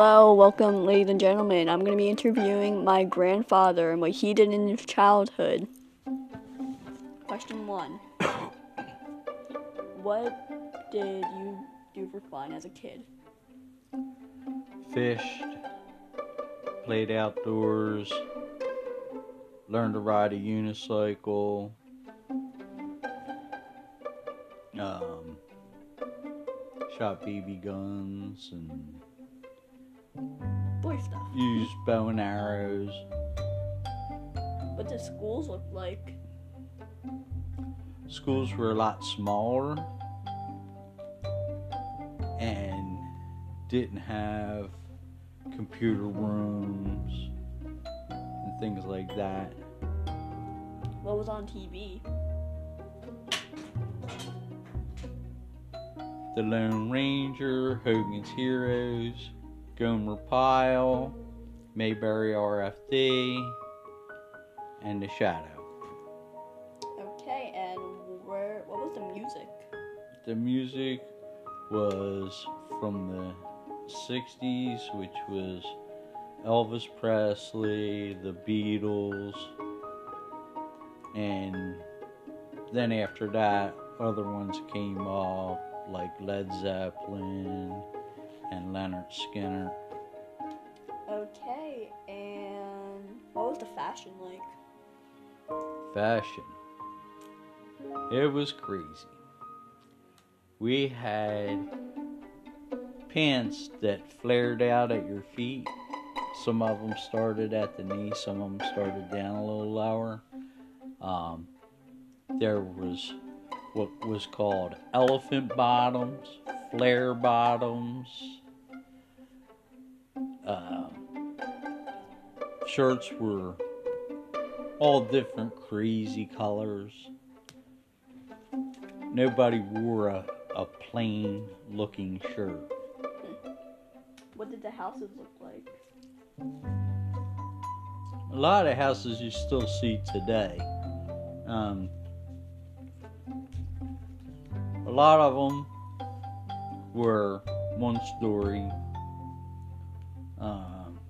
Hello, welcome, ladies and gentlemen. I'm going to be interviewing my grandfather and what he did in his childhood. Question one What did you do for fun as a kid? Fished, played outdoors, learned to ride a unicycle, um, shot BB guns, and Boy stuff. used bow and arrows. What did schools look like? Schools were a lot smaller and didn't have computer rooms and things like that. What was on TV? The Lone Ranger, Hogan's Heroes, Gomer Pyle, Mayberry RFD, and The Shadow. Okay, and where? what was the music? The music was from the 60s, which was Elvis Presley, the Beatles, and then after that, other ones came up like Led Zeppelin Lynyrd Skynyrd. Okay, and what was the fashion like? Fashion. It was crazy. We had pants that flared out at your feet. Some of them started at the knee, some of them started down a little lower. Um, there was what was called elephant bottoms, flare bottoms. Um, shirts were all different crazy colors. Nobody wore a, a plain looking shirt. What did the houses look like? A lot of houses you still see today. Um, a lot of them were one story. Um,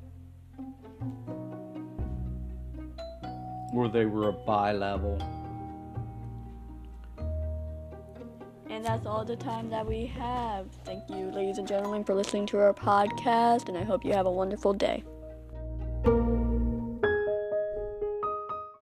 where they were a bi level. And that's all the time that we have. Thank you, ladies and gentlemen, for listening to our podcast, and I hope you have a wonderful day.